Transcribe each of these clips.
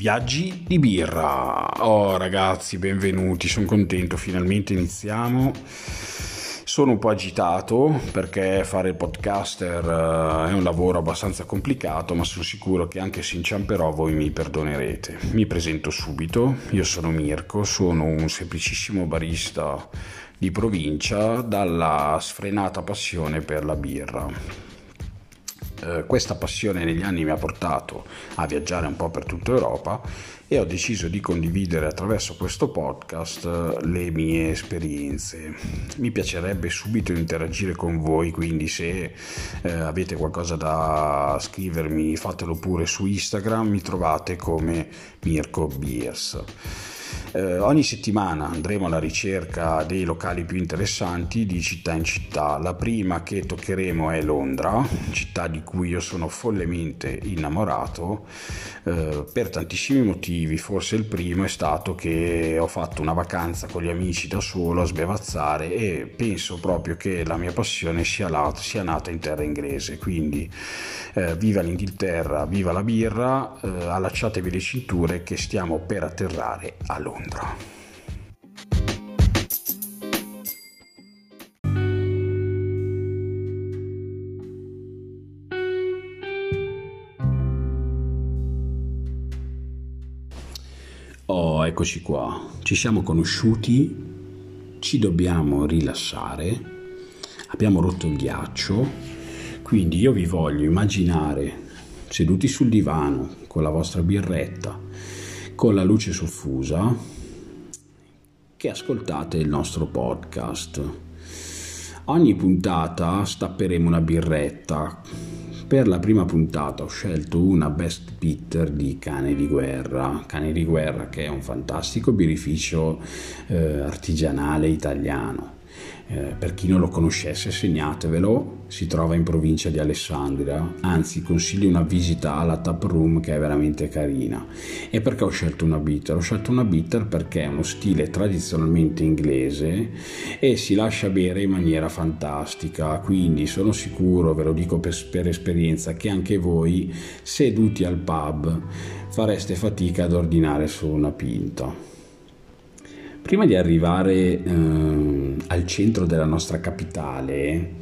Viaggi di birra. Oh ragazzi, benvenuti, sono contento, finalmente iniziamo. Sono un po' agitato perché fare il podcaster eh, è un lavoro abbastanza complicato, ma sono sicuro che anche se inciamperò voi mi perdonerete. Mi presento subito, io sono Mirko, sono un semplicissimo barista di provincia dalla sfrenata passione per la birra. Eh, questa passione negli anni mi ha portato a viaggiare un po' per tutta Europa e ho deciso di condividere attraverso questo podcast eh, le mie esperienze. Mi piacerebbe subito interagire con voi, quindi se eh, avete qualcosa da scrivermi fatelo pure su Instagram, mi trovate come Mirko Beers. Eh, ogni settimana andremo alla ricerca dei locali più interessanti di città in città. La prima che toccheremo è Londra, città di cui io sono follemente innamorato eh, per tantissimi motivi. Forse il primo è stato che ho fatto una vacanza con gli amici da solo a sbevazzare e penso proprio che la mia passione sia, la, sia nata in terra inglese. Quindi eh, viva l'Inghilterra, viva la birra, eh, allacciatevi le cinture che stiamo per atterrare a Londra. Oh, eccoci qua. Ci siamo conosciuti, ci dobbiamo rilassare, abbiamo rotto il ghiaccio, quindi io vi voglio immaginare seduti sul divano con la vostra birretta con la luce soffusa che ascoltate il nostro podcast. Ogni puntata stapperemo una birretta. Per la prima puntata ho scelto una best bitter di Cane di Guerra. Cane di Guerra che è un fantastico birrificio eh, artigianale italiano eh, per chi non lo conoscesse, segnatevelo, si trova in provincia di Alessandria, anzi consiglio una visita alla tap room che è veramente carina. E perché ho scelto una bitter? Ho scelto una bitter perché è uno stile tradizionalmente inglese e si lascia bere in maniera fantastica, quindi sono sicuro, ve lo dico per, per esperienza, che anche voi seduti al pub fareste fatica ad ordinare solo una pinta. Prima di arrivare eh, al centro della nostra capitale,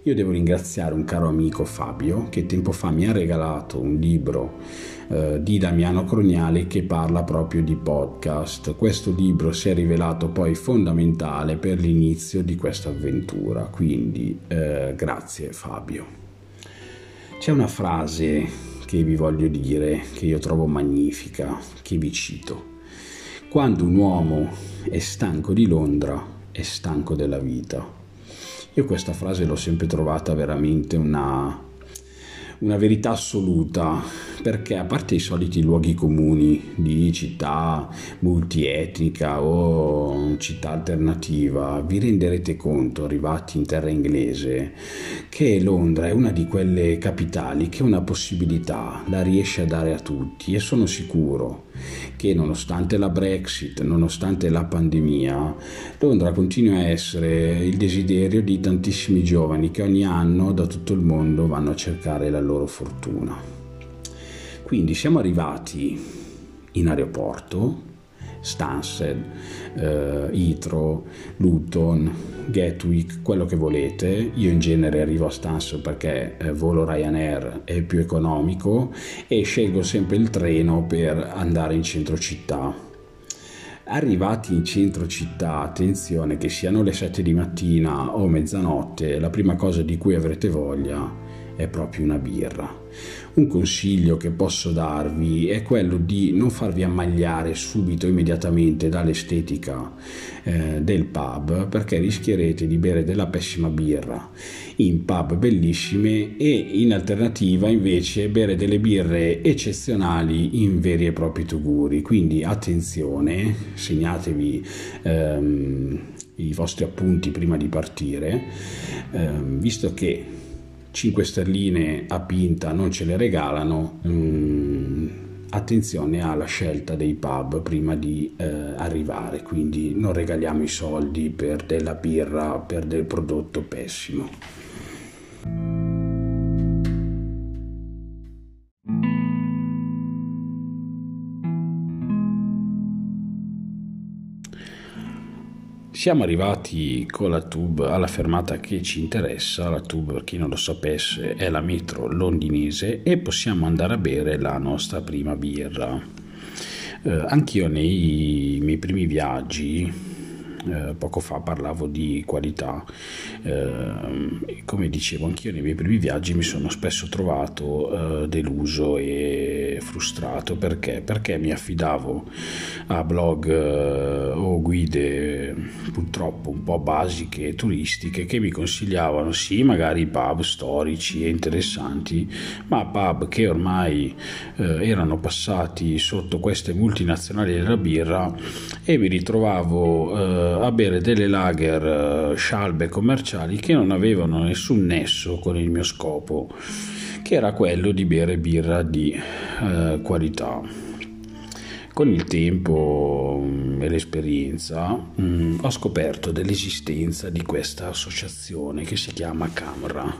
io devo ringraziare un caro amico Fabio che tempo fa mi ha regalato un libro eh, di Damiano Croniali che parla proprio di podcast. Questo libro si è rivelato poi fondamentale per l'inizio di questa avventura, quindi eh, grazie Fabio. C'è una frase che vi voglio dire che io trovo magnifica, che vi cito. Quando un uomo è stanco di Londra, è stanco della vita. Io questa frase l'ho sempre trovata veramente una, una verità assoluta, perché a parte i soliti luoghi comuni di città multietnica o città alternativa, vi renderete conto, arrivati in terra inglese, che Londra è una di quelle capitali che una possibilità la riesce a dare a tutti e sono sicuro che nonostante la Brexit, nonostante la pandemia, Londra continua a essere il desiderio di tantissimi giovani che ogni anno da tutto il mondo vanno a cercare la loro fortuna. Quindi siamo arrivati in aeroporto, Stansted, eh, Heathrow, Luton, Gatwick, quello che volete. Io in genere arrivo a Stansted perché eh, volo Ryanair è più economico e scelgo sempre il treno per andare in centro città. Arrivati in centro città, attenzione che siano le 7 di mattina o mezzanotte, la prima cosa di cui avrete voglia è proprio una birra. Un consiglio che posso darvi è quello di non farvi ammagliare subito, immediatamente dall'estetica eh, del pub, perché rischierete di bere della pessima birra in pub bellissime e in alternativa invece bere delle birre eccezionali in veri e propri tuguri. Quindi attenzione, segnatevi ehm, i vostri appunti prima di partire, ehm, visto che 5 sterline a pinta non ce le regalano, mm, attenzione alla scelta dei pub prima di eh, arrivare, quindi non regaliamo i soldi per della birra, per del prodotto pessimo. Siamo arrivati con la tube alla fermata che ci interessa, la tube per chi non lo sapesse è la metro londinese e possiamo andare a bere la nostra prima birra. Eh, anch'io nei miei primi viaggi eh, poco fa parlavo di qualità, eh, come dicevo anch'io nei miei primi viaggi mi sono spesso trovato eh, deluso e frustrato perché? Perché mi affidavo a blog eh, o guide purtroppo un po' basiche turistiche che mi consigliavano sì magari pub storici e interessanti, ma pub che ormai eh, erano passati sotto queste multinazionali della birra e mi ritrovavo eh, a bere delle lager eh, scialbe commerciali che non avevano nessun nesso con il mio scopo, che era quello di bere birra di eh, qualità. Con il tempo mm, e l'esperienza mm, ho scoperto dell'esistenza di questa associazione che si chiama Camra.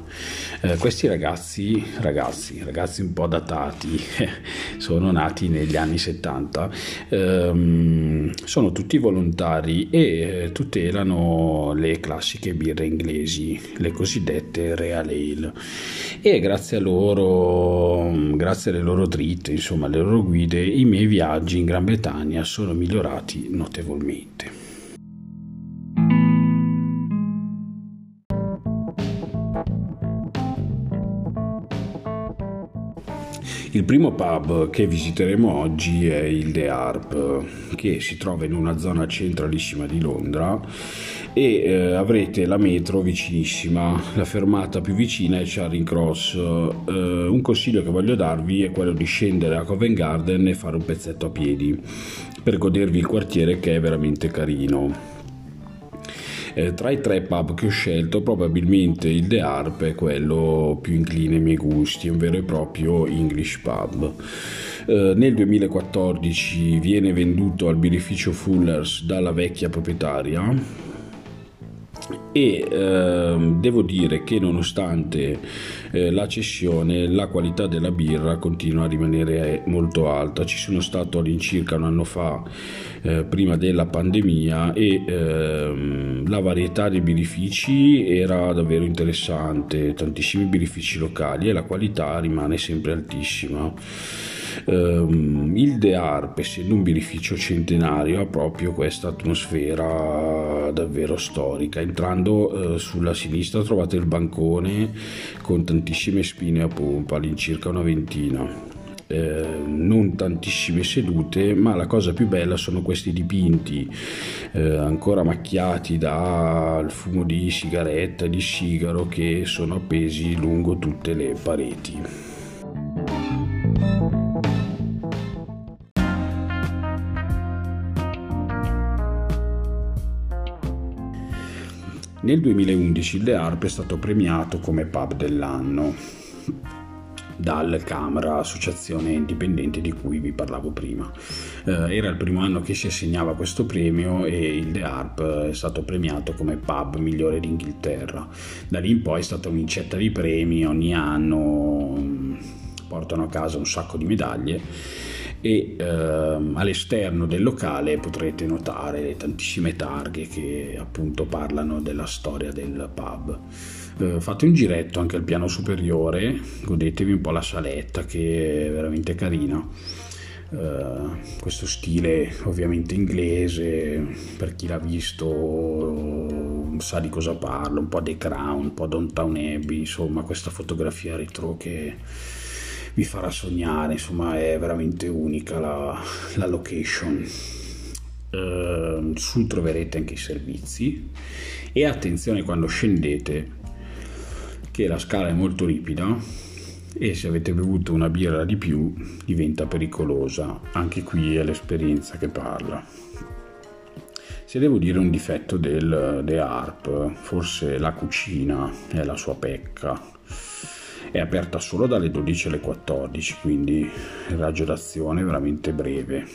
Eh, questi ragazzi, ragazzi, ragazzi un po' datati, sono nati negli anni 70, ehm, sono tutti volontari e eh, tutelano le classiche birre inglesi, le cosiddette Real Ale. E grazie a loro, mm, grazie alle loro dritte, insomma, alle loro guide, i miei viaggi in Gran Bretagna sono migliorati notevolmente. Il primo pub che visiteremo oggi è il The Harp, che si trova in una zona centralissima di Londra e eh, avrete la metro vicinissima, la fermata più vicina è Charing Cross. Eh, un consiglio che voglio darvi è quello di scendere a Covent Garden e fare un pezzetto a piedi per godervi il quartiere che è veramente carino. Eh, tra i tre pub che ho scelto, probabilmente il The Harp è quello più incline ai miei gusti, è un vero e proprio English pub. Eh, nel 2014 viene venduto al birrificio Fullers dalla vecchia proprietaria e eh, devo dire che nonostante eh, la cessione la qualità della birra continua a rimanere molto alta. Ci sono stato all'incirca un anno fa eh, prima della pandemia e ehm, la varietà dei birrifici era davvero interessante. Tantissimi birrifici locali e la qualità rimane sempre altissima Um, il De Harp, essendo un birrificio centenario, ha proprio questa atmosfera davvero storica. Entrando uh, sulla sinistra trovate il bancone con tantissime spine a pompa, all'incirca una ventina. Eh, non tantissime sedute, ma la cosa più bella sono questi dipinti eh, ancora macchiati dal fumo di sigaretta e di sigaro che sono appesi lungo tutte le pareti. Nel 2011 il The Harp è stato premiato come pub dell'anno dal Camera, associazione indipendente di cui vi parlavo prima. Eh, era il primo anno che si assegnava questo premio e il The Harp è stato premiato come pub migliore d'Inghilterra. Da lì in poi è stata un'incetta di premi, ogni anno mm, portano a casa un sacco di medaglie e ehm, all'esterno del locale potrete notare le tantissime targhe che appunto parlano della storia del pub. Eh, fate un giretto anche al piano superiore, godetevi un po' la saletta che è veramente carina. Uh, questo stile ovviamente inglese per chi l'ha visto sa di cosa parlo un po' The Crown, un po' Downtown Abbey insomma questa fotografia retro che vi farà sognare, insomma è veramente unica la, la location. Uh, su troverete anche i servizi e attenzione quando scendete che la scala è molto ripida e se avete bevuto una birra di più diventa pericolosa, anche qui è l'esperienza che parla. Se devo dire un difetto del The Harp, forse la cucina è la sua pecca è aperta solo dalle 12 alle 14, quindi il raggio d'azione è veramente breve.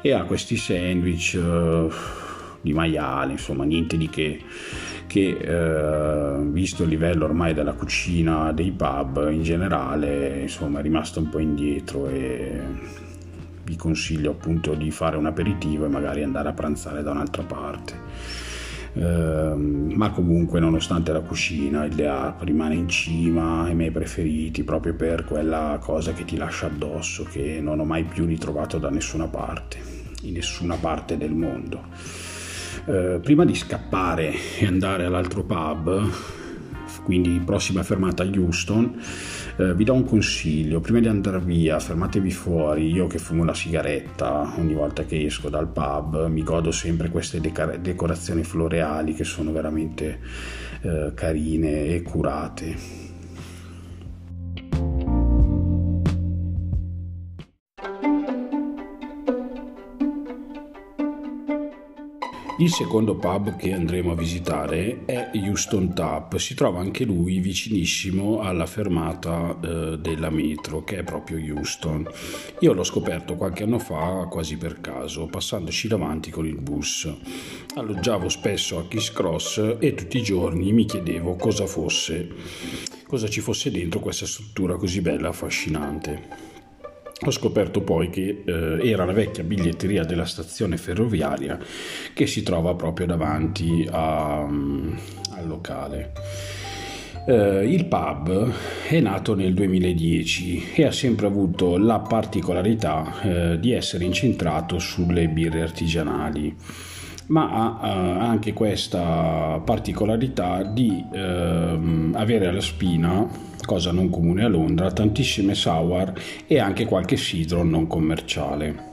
E ha questi sandwich uh, di maiale, insomma, niente di che, che uh, visto il livello ormai della cucina dei pub in generale, insomma, è rimasto un po' indietro e vi consiglio appunto di fare un aperitivo e magari andare a pranzare da un'altra parte. Uh, ma comunque nonostante la cucina il The rimane in cima ai miei preferiti proprio per quella cosa che ti lascia addosso che non ho mai più ritrovato da nessuna parte in nessuna parte del mondo. Uh, prima di scappare e andare all'altro pub quindi prossima fermata a Houston eh, vi do un consiglio, prima di andare via fermatevi fuori, io che fumo la sigaretta ogni volta che esco dal pub mi godo sempre queste decorazioni floreali che sono veramente eh, carine e curate Il secondo pub che andremo a visitare è Houston Tap, si trova anche lui vicinissimo alla fermata eh, della metro che è proprio Houston. Io l'ho scoperto qualche anno fa quasi per caso, passandoci davanti con il bus. Alloggiavo spesso a Kiss Cross e tutti i giorni mi chiedevo cosa fosse, cosa ci fosse dentro questa struttura così bella e affascinante. Ho scoperto poi che eh, era la vecchia biglietteria della stazione ferroviaria che si trova proprio davanti a, um, al locale. Uh, il pub è nato nel 2010 e ha sempre avuto la particolarità uh, di essere incentrato sulle birre artigianali, ma ha uh, anche questa particolarità di ehm, avere alla spina cosa non comune a Londra, tantissime sour e anche qualche sidro non commerciale.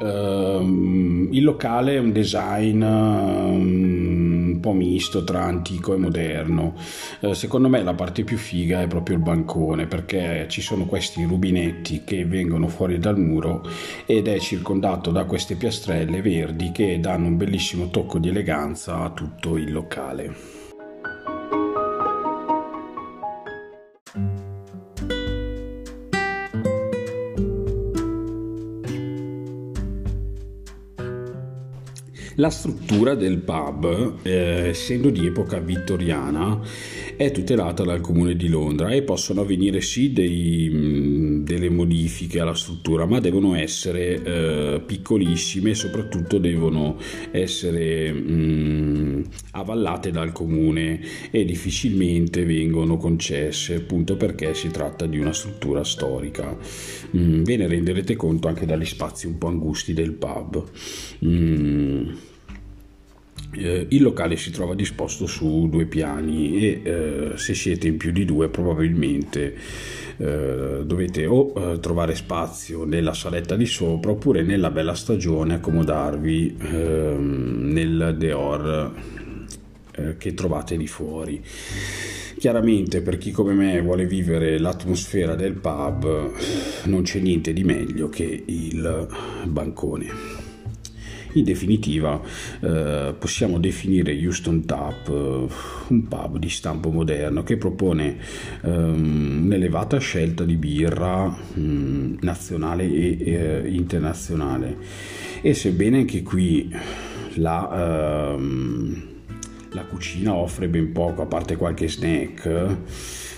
Uh, il locale è un design um, un po' misto tra antico e moderno. Uh, secondo me la parte più figa è proprio il bancone perché ci sono questi rubinetti che vengono fuori dal muro ed è circondato da queste piastrelle verdi che danno un bellissimo tocco di eleganza a tutto il locale. La struttura del pub, eh, essendo di epoca vittoriana, è tutelata dal Comune di Londra e possono avvenire sì dei, delle modifiche alla struttura, ma devono essere eh, piccolissime e soprattutto devono essere mh, avallate dal Comune e difficilmente vengono concesse, appunto perché si tratta di una struttura storica. Mm, ve ne renderete conto anche dagli spazi un po' angusti del pub. Mm. Eh, il locale si trova disposto su due piani e eh, se siete in più di due probabilmente eh, dovete o eh, trovare spazio nella saletta di sopra oppure nella bella stagione accomodarvi ehm, nel Deor eh, che trovate di fuori. Chiaramente per chi come me vuole vivere l'atmosfera del pub non c'è niente di meglio che il bancone. In definitiva eh, possiamo definire Houston Tap eh, un pub di stampo moderno che propone ehm, un'elevata scelta di birra mh, mm, nazionale e eh, internazionale. E sebbene anche qui la, ehm, la cucina offre ben poco a parte qualche snack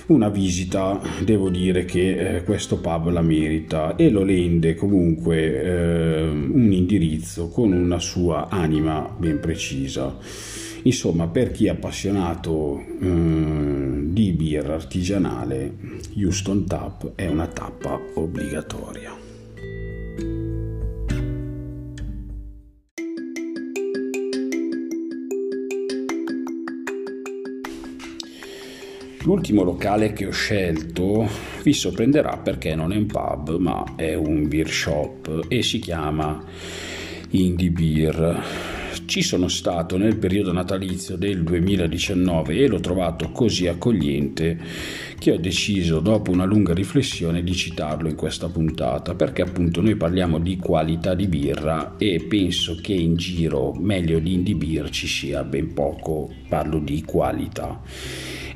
una visita devo dire che eh, questo pub la merita e lo rende comunque eh, un indirizzo con una sua anima ben precisa. Insomma, per chi è appassionato eh, di birra artigianale, Houston Tap è una tappa obbligatoria. L'ultimo locale che ho scelto vi sorprenderà perché non è un pub ma è un beer shop e si chiama Indie Beer. Ci sono stato nel periodo natalizio del 2019 e l'ho trovato così accogliente che ho deciso dopo una lunga riflessione di citarlo in questa puntata perché appunto noi parliamo di qualità di birra e penso che in giro meglio di indie beer ci sia ben poco, parlo di qualità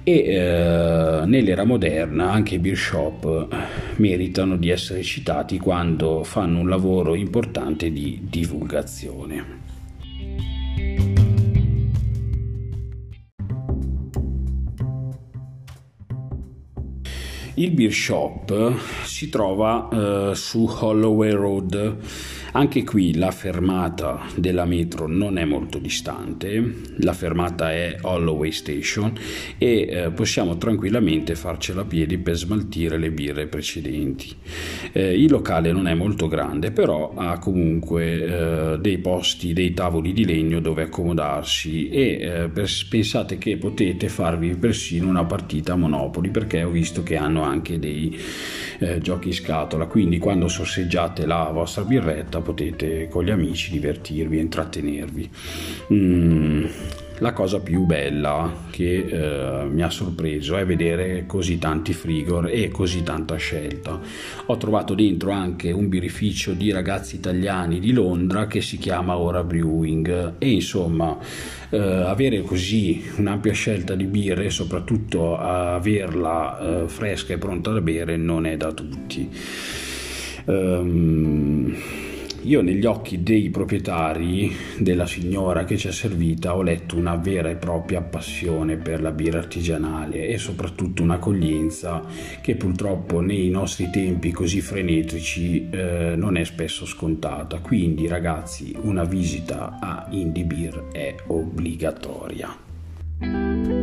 e eh, nell'era moderna anche i beer shop meritano di essere citati quando fanno un lavoro importante di divulgazione. Il beer shop si trova eh, su Holloway Road anche qui la fermata della metro non è molto distante, la fermata è Holloway Station e eh, possiamo tranquillamente farcela a piedi per smaltire le birre precedenti. Eh, il locale non è molto grande, però ha comunque eh, dei posti, dei tavoli di legno dove accomodarsi e eh, pensate che potete farvi persino una partita a Monopoli perché ho visto che hanno anche dei eh, giochi in scatola, quindi quando sorseggiate la vostra birretta serata potete con gli amici divertirvi e intrattenervi. Mm, la cosa più bella che eh, mi ha sorpreso è vedere così tanti frigor e così tanta scelta. Ho trovato dentro anche un birrificio di ragazzi italiani di Londra che si chiama Ora Brewing e insomma eh, avere così un'ampia scelta di birre e soprattutto averla eh, fresca e pronta da bere non è da tutti. Um, io negli occhi dei proprietari della signora che ci ha servita ho letto una vera e propria passione per la birra artigianale e soprattutto un'accoglienza che purtroppo nei nostri tempi così frenetici eh, non è spesso scontata. Quindi ragazzi una visita a Indie Beer è obbligatoria.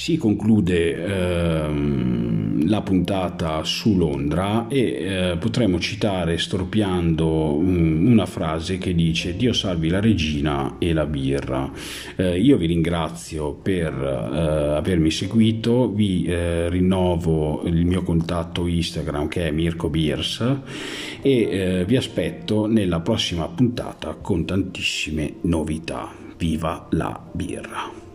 Si conclude ehm, la puntata su Londra e eh, potremmo citare storpiando um, una frase che dice Dio salvi la regina e la birra. Eh, io vi ringrazio per eh, avermi seguito, vi eh, rinnovo il mio contatto Instagram che è Mirko Beers e eh, vi aspetto nella prossima puntata con tantissime novità. Viva la birra!